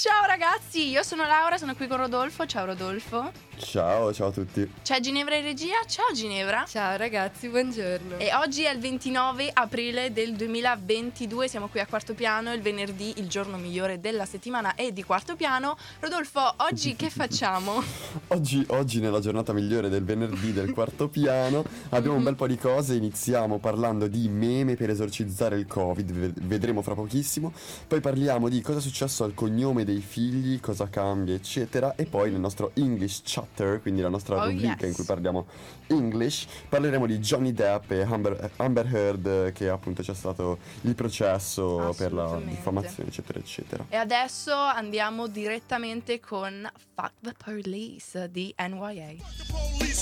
Ciao ragazzi, io sono Laura, sono qui con Rodolfo, ciao Rodolfo. Ciao, ciao a tutti. C'è Ginevra in regia, ciao Ginevra. Ciao ragazzi, buongiorno. E oggi è il 29 aprile del 2022, siamo qui a Quarto Piano, il venerdì, il giorno migliore della settimana e di Quarto Piano. Rodolfo, oggi che facciamo? oggi, oggi nella giornata migliore del venerdì del Quarto Piano abbiamo un bel po' di cose, iniziamo parlando di meme per esorcizzare il Covid, vedremo fra pochissimo, poi parliamo di cosa è successo al cognome dei figli, cosa cambia eccetera e poi nel nostro English Chat Chatter, quindi la nostra Oh, rubrica yes. in cui parliamo English, parleremo di Johnny Depp e Amber, Amber Heard che appunto c'è stato il processo per la diffamazione eccetera eccetera. E adesso andiamo direttamente con Fuck the Police di NYA.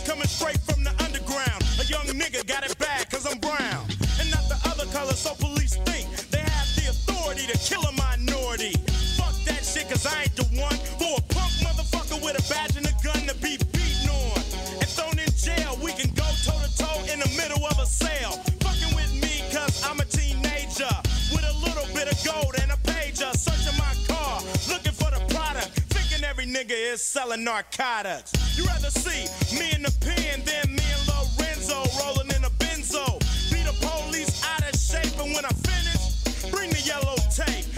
Coming straight from the underground. A young nigga got it bad cause I'm brown. And not the other color, so police think they have the authority to kill a minority. Shit cause I ain't the one for a punk motherfucker with a badge and a gun to be beaten on. And thrown in jail, we can go toe to toe in the middle of a sale. Fucking with me cause I'm a teenager. With a little bit of gold and a pager. Searching my car, looking for the product. Thinking every nigga is selling narcotics. You rather see me in the pen than me and Lorenzo rolling in a benzo. Be the police out of shape, and when I finish, bring the yellow tape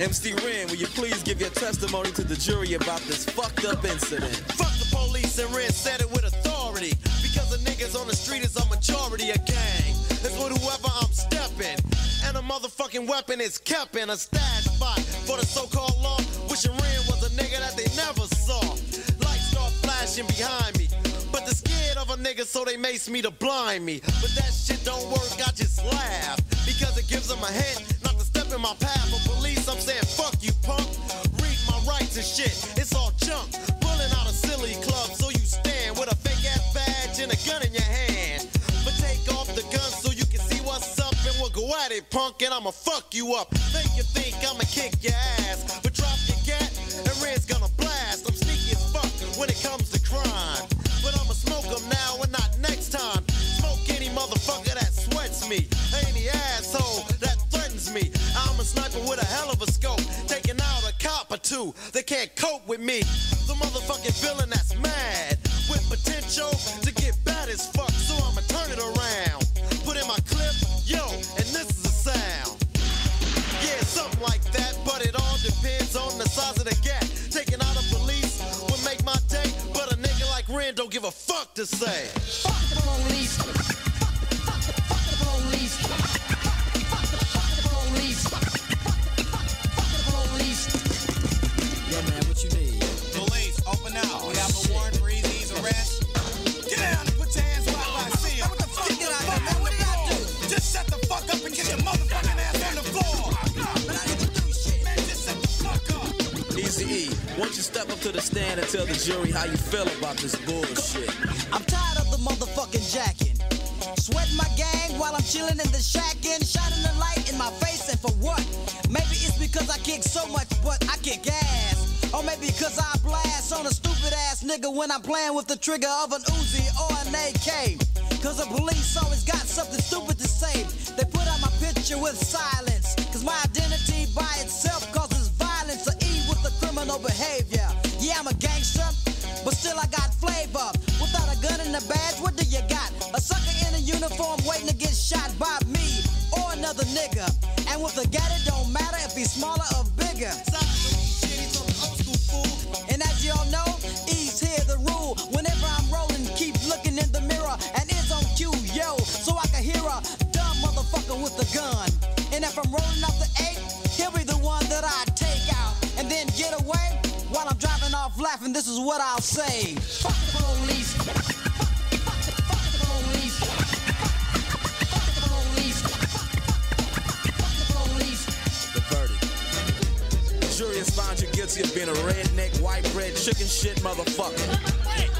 MC Ren, will you please give your testimony to the jury about this fucked up incident? Fuck the police and Ren said it with authority. Because the niggas on the street is a majority of gang. It's with whoever I'm stepping. And a motherfucking weapon is kept in a stash spot for the so-called law. Wishing Ren was a nigga that they never saw. Lights start flashing behind me. But they're scared of a nigga, so they mace me to blind me. But that shit don't work, I just laugh. Because it gives them a hint not to step in my path. Saying, fuck you, punk. Read my rights and shit, it's all junk. Pulling out a silly club, so you stand with a fake ass badge and a gun in your hand. But take off the gun so you can see what's up, and we'll go at it, punk, and I'ma fuck you up. Make you think I'ma kick your ass, but drop your gat, and Ren's gonna blast. I'm sneaky as fuck when it comes or. They can't cope with me. The motherfucking villain that's mad with potential to get bad as fuck. So I'ma turn it around. Put in my clip, yo, and this is the sound. Yeah, something like that, but it all depends on the size of the gap. Taking out a police would make my day, but a nigga like Ren don't give a fuck to say. Stand and tell the jury how you feel about this bullshit? I'm tired of the motherfucking jacking. Sweating my gang while I'm chilling in the shack and shining the light in my face, and for what? Maybe it's because I kick so much, but I kick ass. Or maybe because I blast on a stupid ass nigga when I'm playing with the trigger of an Uzi or an AK. Cause the police always got something stupid to say. They put out my picture with silence. Cause my identity by itself causes violence or E with the criminal behavior. And a badge, what do you got? A sucker in a uniform waiting to get shot by me or another nigga. And with a gat, it don't matter if he's smaller or bigger. And as y'all know, E's here the rule. Whenever I'm rolling, keep looking in the mirror. And it's on cue, yo, so I can hear a dumb motherfucker with a gun. And if I'm rolling up the eight, he'll be the one that I take out. And then get away while I'm driving off laughing. This is what I'll say. Fuck of being a redneck, white bread, chicken shit motherfucker.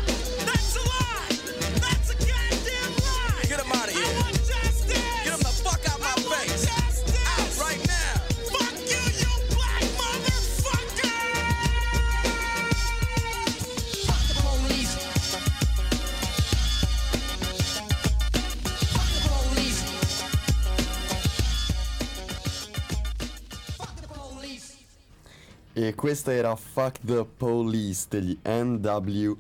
Questa era Fuck the Police degli NWA,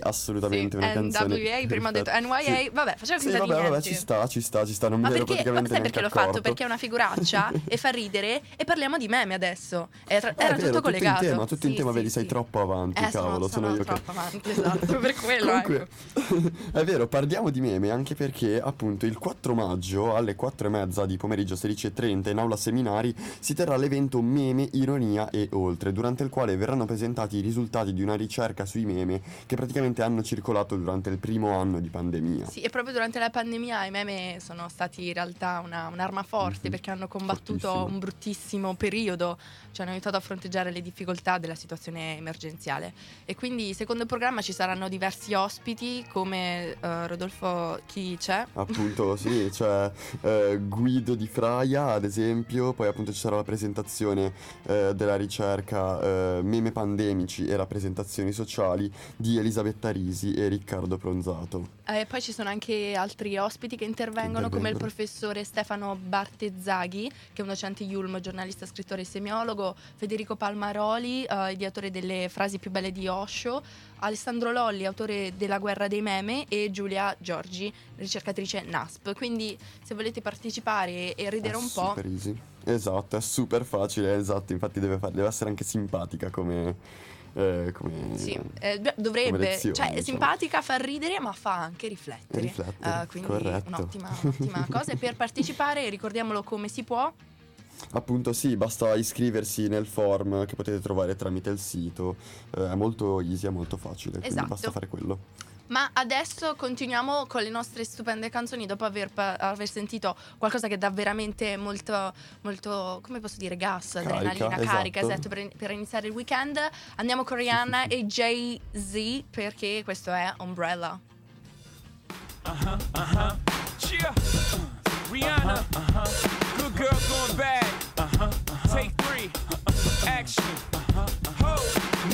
assolutamente Sì, una canzone. NWA, prima ho detto. NYA, Sì. vabbè, faceva Sì, finta di vabbè, vabbè, ci sta, ci sta, ci sta, non Ma mi ero perché, ma praticamente sai perché l'ho neanche fatto? accorto. Perché è una figuraccia e fa ridere e parliamo di meme adesso. È tra- Ah, era vero, tutto collegato. in tema, tutto in Sì, tema, sì, vedi, sei sì. troppo avanti, Eh, sono- cavolo, sono, sono io che... troppo avanti, esatto, per quello, ecco. Comunque, è vero, parliamo di meme anche perché appunto il 4 maggio alle 4 e mezza di pomeriggio 16.30 in aula seminari si terrà l'evento Meme, Ironia e Oltre, durante il quale verranno presentati i risultati di una ricerca sui meme che praticamente hanno circolato durante il primo anno di pandemia. Sì, e proprio durante la pandemia i meme sono stati in realtà una- un'arma forte Mhm. perché hanno combattuto Fortissimo. un bruttissimo periodo, ci hanno aiutato a fronteggiare le difficoltà della situazione emergenziale. E quindi secondo il programma ci saranno diversi ospiti come eh, Rodolfo chi c'è? Appunto sì, c'è eh, Guido di Fraia ad esempio, poi appunto ci sarà la presentazione eh, della ricerca eh, meme pandemici e rappresentazioni sociali di Elisabetta Risi e Riccardo Pronzato. E poi ci sono anche altri ospiti che intervengono, come il professore Stefano Bartezzaghi, che è un docente Yulm, giornalista, scrittore e semiologo, Federico Palmaroli, eh, ideatore delle frasi più belle di Osho, Alessandro Lolli, autore della Guerra dei Meme, e Giulia Giorgi, ricercatrice NASP. Quindi se volete partecipare e ridere È un po', easy. Esatto, è super facile, esatto, infatti deve, fare- deve essere anche simpatica come... eh, come Sì, eh, dovrebbe, lezione, cioè diciamo. simpatica, fa ridere, ma fa anche riflettere. Riflettere, Eh, quindi corretto. un'ottima, un'ottima cosa. E per partecipare, ricordiamolo come si può. Appunto sì, basta iscriversi nel form che potete trovare tramite il sito, eh, è molto easy, è molto facile, quindi Esatto. basta fare quello. Ma adesso continuiamo con le nostre stupende canzoni dopo aver, pa- aver sentito qualcosa che dà veramente molto, molto come posso dire, gas, Carica, adrenalina, carica, esatto. esatto, per, per iniziare il weekend. Andiamo con Rihanna e Jay-Z perché questo è Umbrella. Yeah. Rihanna. Good girl going bad. Take three. Action.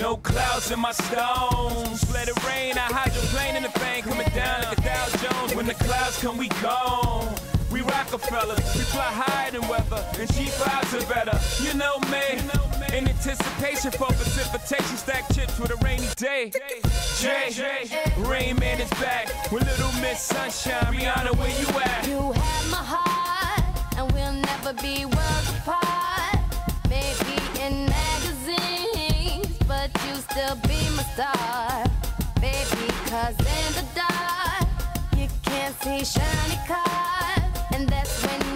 No clouds in my stones. Let it rain. I hydroplane in the thing coming down like a Dow Jones. When the clouds come, we gone. We Rockefeller, we fly higher than weather, and cheap vibes are better. You know me, in anticipation for precipitation, stack chips with a rainy day. Jay, Rain Man is back with Little Miss Sunshine. Rihanna, where you at? You have my heart, and we'll never be worlds apart. Maybe in still be my star. Baby, cause in the dark, you can't see shiny cars. And that's when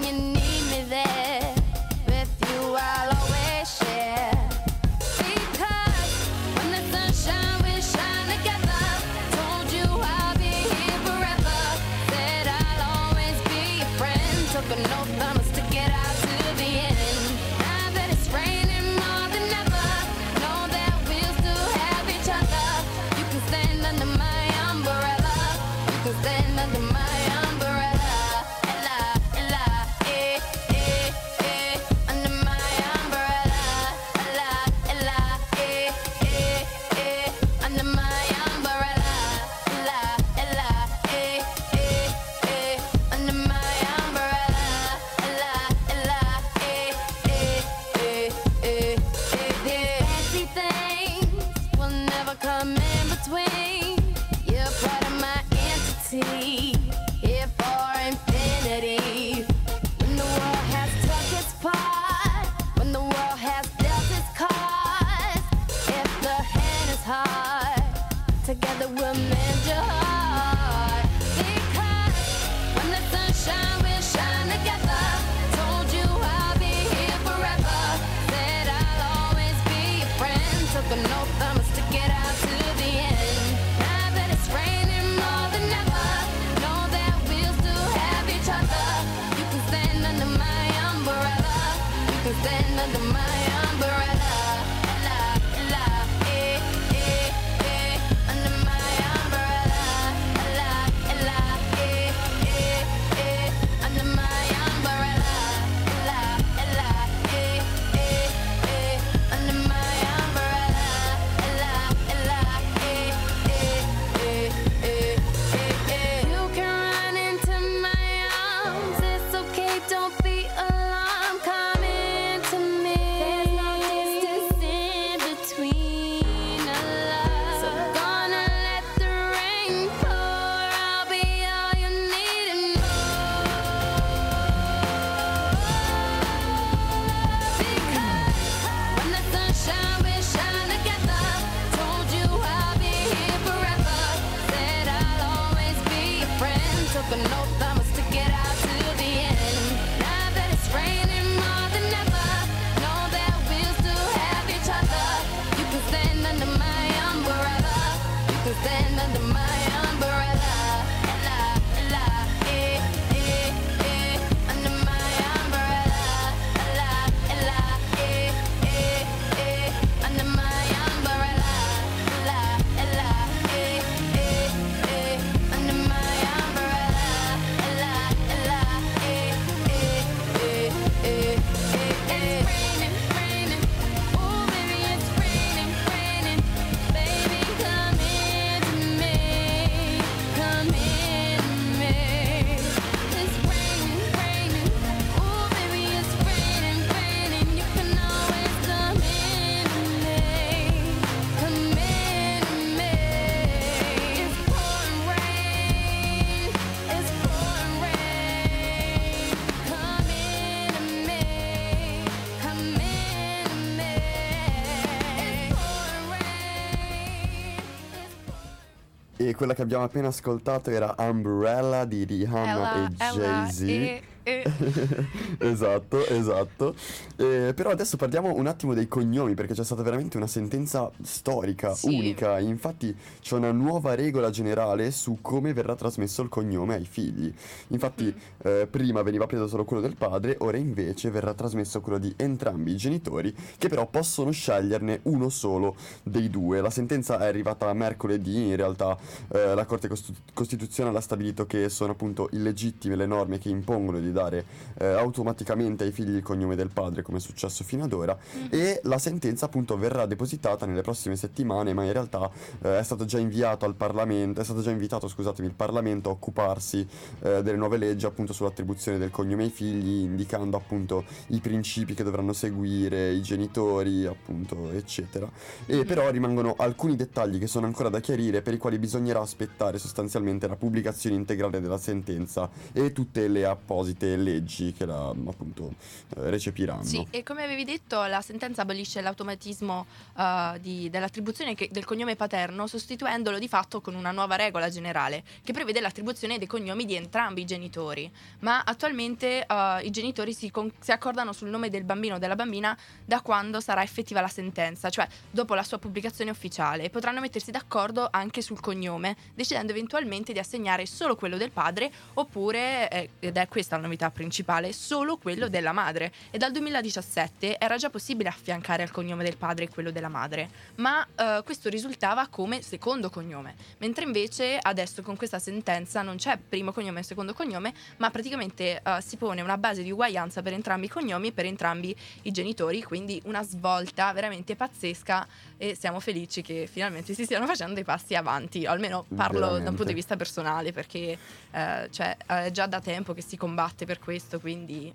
quella che abbiamo appena ascoltato era Umbrella di Rihanna Ella, e Jay-Z. e- esatto, esatto. Eh, però adesso parliamo un attimo dei cognomi perché c'è stata veramente una sentenza storica, Sì. unica. Infatti c'è una nuova regola generale su come verrà trasmesso il cognome ai figli. Infatti Mm. eh, prima veniva preso solo quello del padre, ora invece verrà trasmesso quello di entrambi i genitori che però possono sceglierne uno solo dei due. La sentenza è arrivata mercoledì, in realtà eh, la Corte Costituzionale ha stabilito che sono appunto illegittime le norme che impongono di dare eh, automaticamente ai figli il cognome del padre come è successo fino ad ora e la sentenza appunto verrà depositata nelle prossime settimane ma in realtà eh, è stato già inviato al Parlamento, è stato già invitato scusatemi il Parlamento a occuparsi eh, delle nuove leggi appunto sull'attribuzione del cognome ai figli indicando appunto i principi che dovranno seguire i genitori appunto eccetera. E però rimangono alcuni dettagli che sono ancora da chiarire per i quali bisognerà aspettare sostanzialmente la pubblicazione integrale della sentenza e tutte le apposite leggi che la appunto eh, recepiranno. Sì, e come avevi detto, la sentenza abolisce l'automatismo eh, di- dell'attribuzione che- del cognome paterno, sostituendolo di fatto con una nuova regola generale che prevede l'attribuzione dei cognomi di entrambi i genitori. Ma attualmente eh, i genitori si, con- si accordano sul nome del bambino o della bambina da quando sarà effettiva la sentenza, cioè dopo la sua pubblicazione ufficiale, e potranno mettersi d'accordo anche sul cognome, decidendo eventualmente di assegnare solo quello del padre oppure, eh, ed è questa la novità principale, solo quello della madre. E dal 2017 era già possibile affiancare al cognome del padre quello della madre, ma eh, questo risultava come secondo cognome, mentre invece adesso con questa sentenza non c'è primo cognome e secondo cognome, ma praticamente eh, si pone una base di uguaglianza per entrambi i cognomi e per entrambi i genitori, quindi una svolta veramente pazzesca e siamo felici che finalmente si stiano facendo dei passi avanti, almeno parlo da un Veramente. punto di vista personale perché eh, cioè, è già da tempo che si combatte per questo, quindi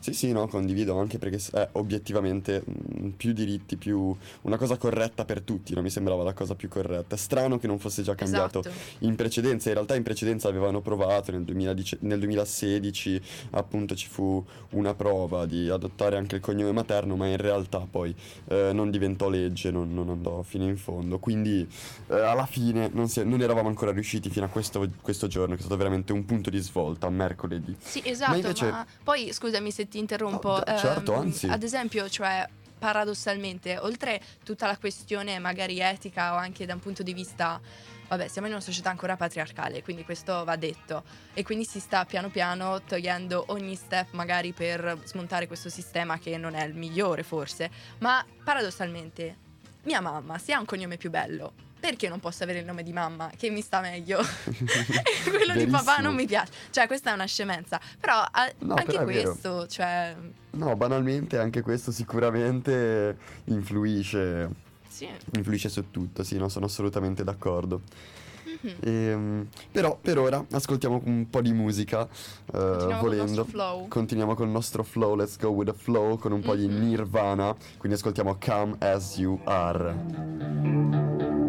Sì, sì, no, condivido anche perché è obiettivamente mh, mh, più diritti, più una cosa corretta per tutti, non mi sembrava la cosa più corretta. È strano che non fosse già cambiato Esatto. in precedenza, in realtà in precedenza avevano provato nel, 2010 nel 2016 appunto ci fu una prova di adottare anche il cognome materno, ma in realtà poi eh, non diventò legge, non, non andò fino in fondo, quindi eh, alla fine non, si- non eravamo ancora riusciti fino a questo, questo giorno, che è stato veramente un punto di svolta, mercoledì. Sì, esatto, ma, invece- poi scusami se ti interrompo. No, d- certo, ehm, anzi. Ad esempio, cioè paradossalmente, oltre tutta la questione magari etica o anche da un punto di vista Vabbè, siamo in una società ancora patriarcale, quindi questo va detto. E quindi si sta piano piano togliendo ogni step magari per smontare questo sistema che non è il migliore forse. Ma paradossalmente, mia mamma, se ha un cognome più bello, perché non posso avere il nome di mamma che mi sta meglio? e quello di papà Verissimo. non mi piace. Cioè, questa è una scemenza. Però a- No, anche però questo, cioè... No, banalmente anche questo sicuramente influisce, Sì. influisce su tutto, sì, no, sono assolutamente d'accordo. Mhm. Ehm, però per ora ascoltiamo un po' di musica, eh, Continuiamo col volendo. nostro flow. Continuiamo col nostro flow, let's go with the flow con un po' di Mhm. Nirvana, quindi ascoltiamo Come As You Are.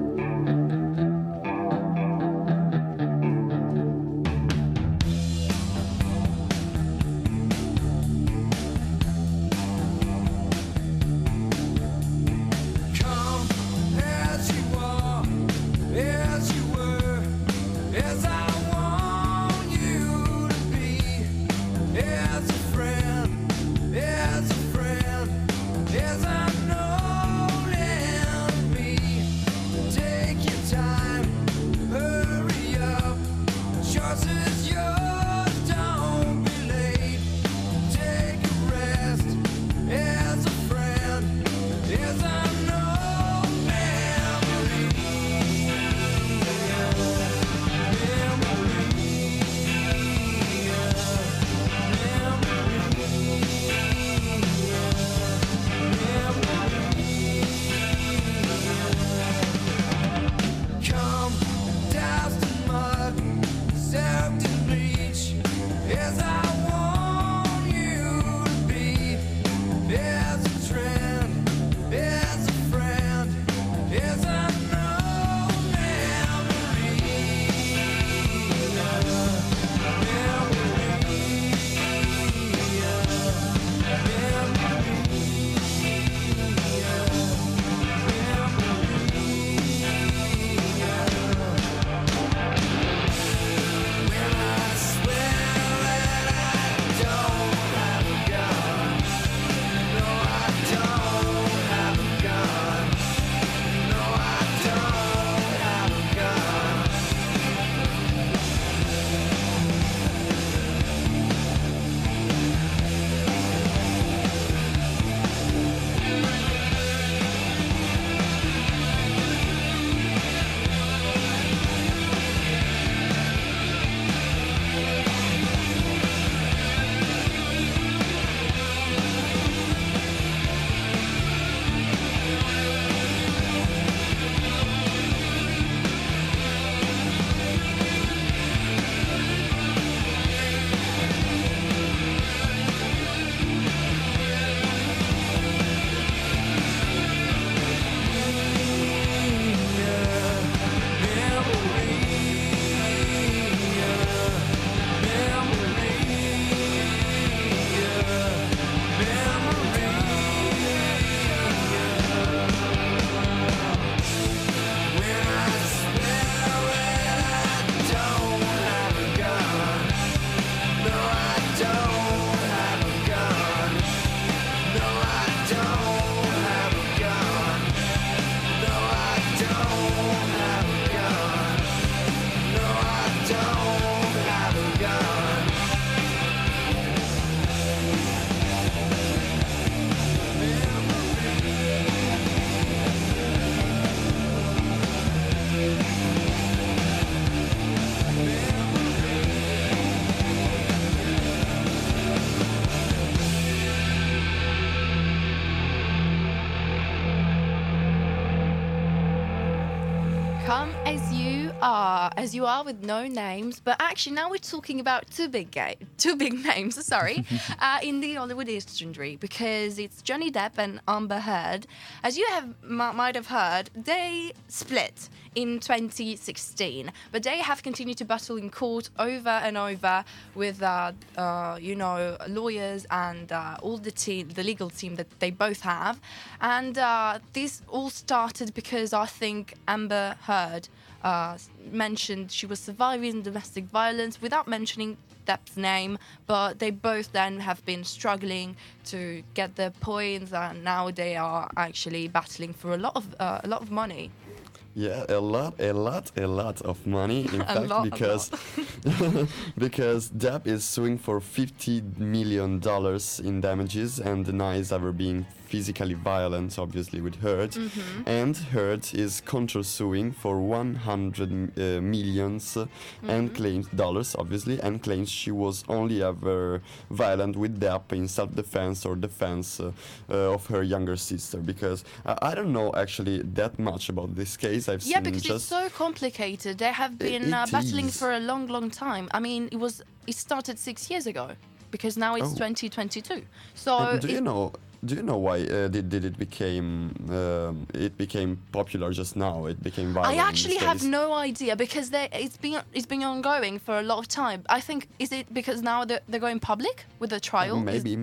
As you are with no names. But actually, now we're talking about two big ga- two big names. Sorry, uh, in the Hollywood industry because it's Johnny Depp and Amber Heard. As you have m- might have heard, they split in 2016, but they have continued to battle in court over and over with, uh, uh, you know, lawyers and uh, all the team, the legal team that they both have. And uh, this all started because I think Amber Heard uh, mentioned she was surviving domestic violence without mentioning Depp's name, but they both then have been struggling to get their points, and now they are actually battling for a lot of uh, a lot of money. Yeah, a lot, a lot, a lot of money. In fact, lot, because because Depp is suing for fifty million dollars in damages and denies ever being physically violent, obviously with Heard, Mm-hmm. and Heard is counter-suing for one hundred uh, millions uh, Mm-hmm. and claims dollars, obviously, and claims she was only ever violent with Depp in self-defense or defense uh, uh, of her younger sister. Because I I don't know actually that much about this case. I've Yeah, seen because it's so complicated. They have been uh, battling is. for a long, long time. I mean, it was it started six years ago, because now it's Oh. 2022. So Uh, do it- you know? Do you know why uh, did, did it became um, it became popular just now? It became viral. I actually have no idea because they, it's been it's been ongoing for a lot of time. I think is it because now they're, they're going public with the trial? Is- Maybe,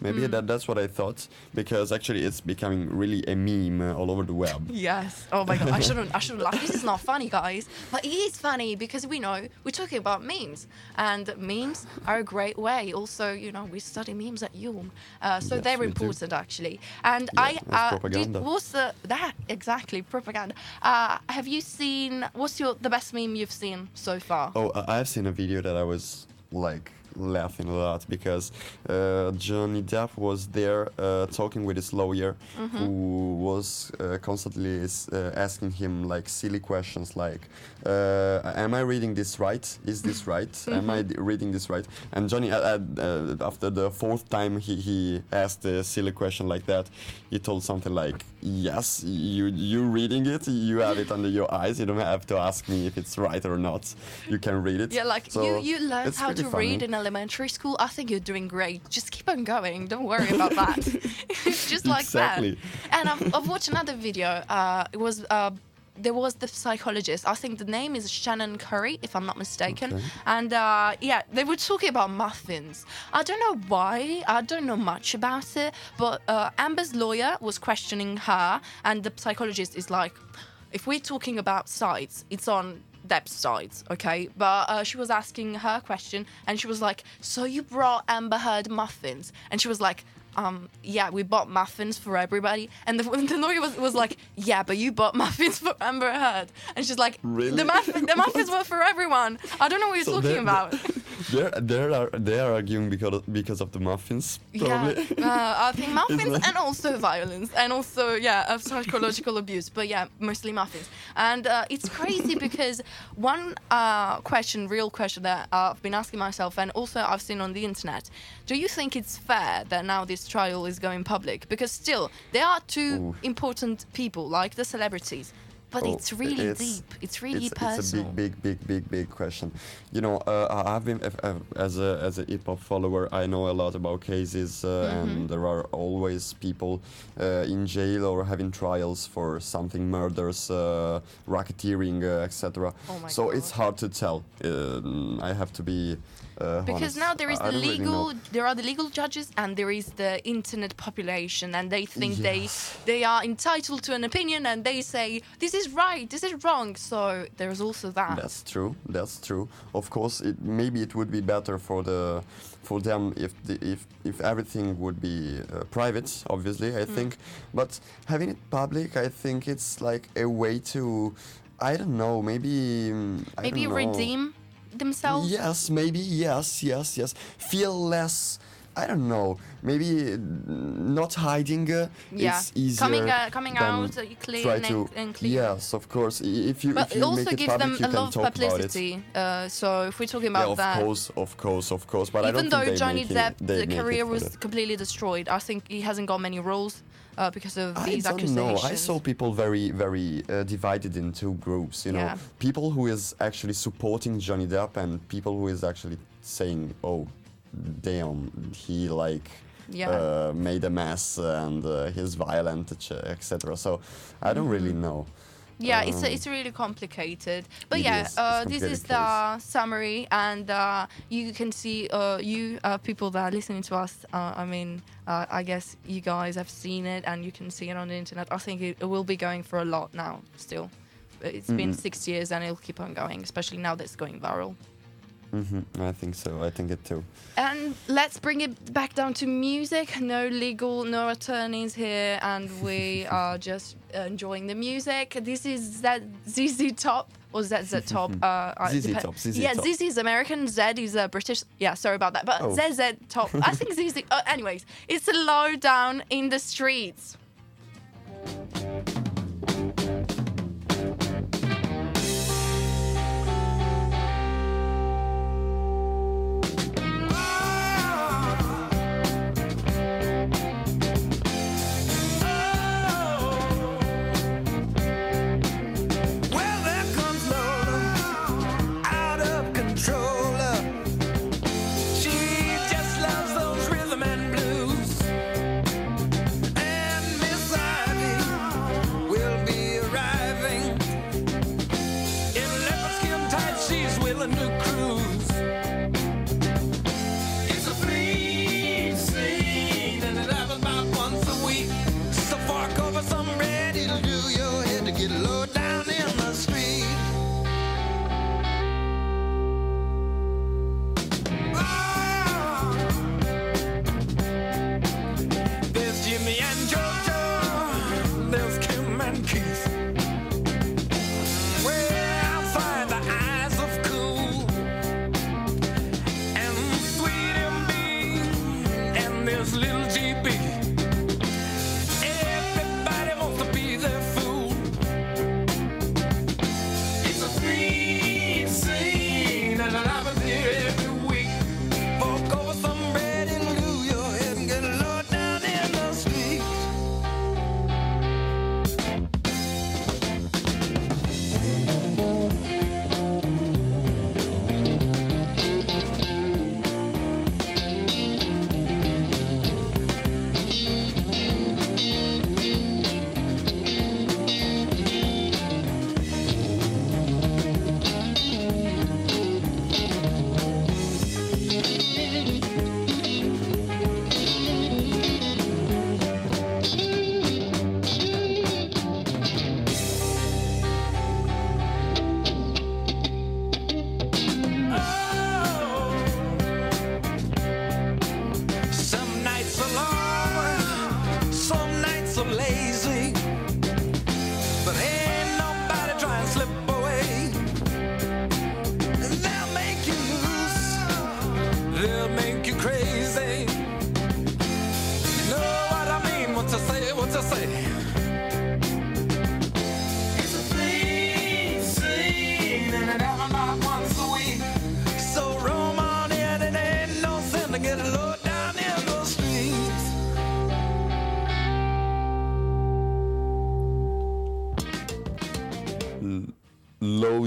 maybe, Hmm. that that's what I thought because actually it's becoming really a meme uh, all over the web. Yes. Oh my god. I shouldn't. I shouldn't laugh. This is not funny, guys. But it is funny because we know we're talking about memes, and memes are a great way. Also, you know, we study memes at UM, uh, so Yes, they're we do. important actually. And Yeah, I uh, propaganda. did, what's the that exactly propaganda? Uh, have you seen? What's your the best meme you've seen so far? Oh, I've seen a video that I was like laughing a lot because uh, Johnny Depp was there uh, talking with his lawyer, Mm-hmm. who was uh, constantly uh, asking him like silly questions like, uh, "Am I reading this right? Is this right? Am I d- reading this right?" And Johnny, uh, uh, after the fourth time he, he asked a silly question like that, he told something like, "Yes, you you reading it. You have it under your eyes. You don't have to ask me if it's right or not. You can read it." Yeah, like So you, you learned it's how to funny. read in elementary school. I think you're doing great. Just keep on going. Don't worry about that. it's just like Exactly. that. And I've, I've watched another video. Uh, it was uh, there was the psychologist. I think the name is Shannon Curry, if I'm not mistaken. Okay. And uh, yeah, they were talking about muffins. I don't know why. I don't know much about it. But uh, Amber's lawyer was questioning her, and the psychologist is like, if we're talking about sides, it's on Depp's sides, okay? But uh, she was asking her question, and she was like, "So you brought Amber Heard muffins?" And she was like, um, "Yeah, we bought muffins for everybody." And the, the lawyer was, was like, "Yeah, but you bought muffins for Amber Heard." And she's like, Really? "The, muff- the muffins were for everyone. I don't know what you're So talking they're- about." They're, they're, are, they are arguing because of, because of the muffins, probably. Yeah, uh, I think muffins and also violence and also yeah, uh, psychological abuse. But yeah, mostly muffins. And uh, it's crazy because one uh, question, real question that I've been asking myself, and also I've seen on the internet: Do you think it's fair that now this trial is going public? Because still, there are two Ooh. important people, like the celebrities. But Oh, it's really it's- deep. It's really it's, personal. It's a big, big, big, big, big question. You know, uh, I- I've been as a as a hip hop follower. I know a lot about cases, uh, Mm-hmm. and there are always people uh, in jail or having trials for something, murders, uh, racketeering, uh, etc. Oh so it's hard to tell. Um, I have to be. Uh, because now there is I the don't really legal there are the legal judges and there is the internet population and they think Yes. they they are entitled to an opinion and they say this is right this is wrong so there's also that That's true. That's true. Of course, it, maybe it would be better for the for them if the, if if everything would be uh, private. Obviously. I think, but having it public, I think it's like a way to, I don't know, maybe mm, maybe don't know. redeem themselves Yes, maybe yes, yes, yes. Feel less I don't know. Maybe not hiding. Uh, Yeah. It's easier. Coming, uh, coming than out, uh, clean try to, and clean. Yes, of course. If you But if it you also make it gives public, them a lot of it. publicity. Uh, so if we're talking Yeah, about of that, of course, of course, of course. But I even don't though think Johnny make it- Depp, the it career was completely destroyed, I think he hasn't got many roles uh, because of these I don't accusations. know. I saw people very, very uh, divided in two groups. You know, Yeah. people who is actually supporting Johnny Depp and people who is actually saying, "Oh, damn, he like Yeah. uh, made a mess and uh, he's violent, etc." So I don't really Mm-hmm. know. Yeah, it's Um, it's really complicated. But yeah, is. Uh, this is the summary, and uh, you can see uh, you uh, people that are listening to us. Uh, I mean, uh, I guess you guys have seen it, and you can see it on the internet. I think it, it will be going for a lot now. Still, it's been Mhm. six years, and it'll keep on going, especially now that it's going viral. Hmm I think so. I think it too. And let's bring it back down to music. No legal, no attorneys here, and we are just enjoying the music. This is Z- ZZ Top or ZZ Top. Uh, uh, ZZ depe- Top, ZZ yeah, Top. ZZ is American. Z is uh, British. Yeah, sorry about that. But Oh. ZZ Top. I think ZZ. Uh, anyways, it's a low down in the streets.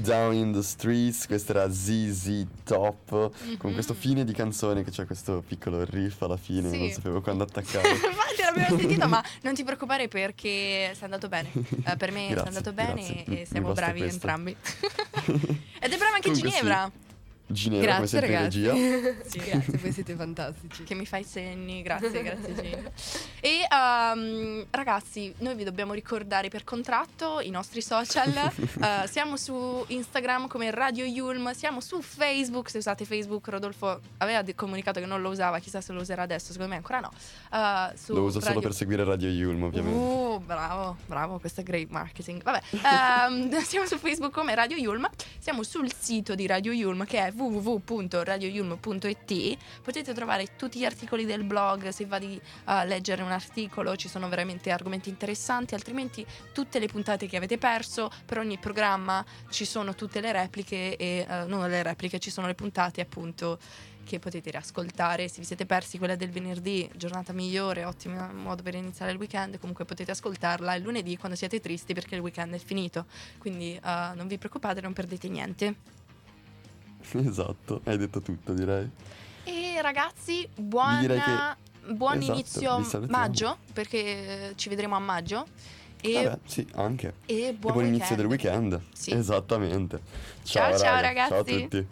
Down in the Streets, questa era ZZ Top, con questo fine di canzone che c'è questo piccolo riff alla fine, Sì. non sapevo quando attaccare. Infatti l'abbiamo sentito, ma non ti preoccupare perché sei andato bene. Eh, per me Grazie, andato bene grazie. E siamo bravi questo. entrambi. Ed è brava anche Comunque sì. Ginevra. Ginevra, come Grazie sempre in ragazzi. regia. Sì. Grazie, voi siete fantastici. Che mi fai segni, grazie, grazie Gina. E ehm, ragazzi, noi vi dobbiamo ricordare per contratto i nostri social. Eh, siamo su Instagram come Radio Yulm, siamo su Facebook. Se usate Facebook, Rodolfo aveva de- comunicato che non lo usava, chissà se lo userà adesso, secondo me ancora no. Su Lo uso solo Radio- per seguire Radio Yulm, ovviamente. Uh, bravo, bravo, questo è great marketing. Vabbè, ehm, siamo su Facebook come Radio Yulm, siamo sul sito di Radio Yulm che è www.radioyulm.it potete trovare tutti gli articoli del blog, se va di a leggere un articolo ci sono veramente argomenti interessanti, altrimenti tutte le puntate che avete perso, per ogni programma ci sono tutte le repliche e eh, non le repliche, ci sono le puntate appunto che potete riascoltare. Se vi siete persi quella del venerdì, giornata migliore, ottimo modo per iniziare il weekend, comunque potete ascoltarla il lunedì quando siete tristi perché il weekend è finito. Quindi eh, non vi preoccupate, non perdete niente. Esatto, hai detto tutto, direi. E ragazzi, buona- che- buon esatto, inizio maggio, perché ci vedremo a maggio. E, Vabbè, sì, anche. e E buon, buon inizio del weekend. Sì. Esattamente. Ciao, Ciao, ciao, raga. Ciao a ragazzi. tutti.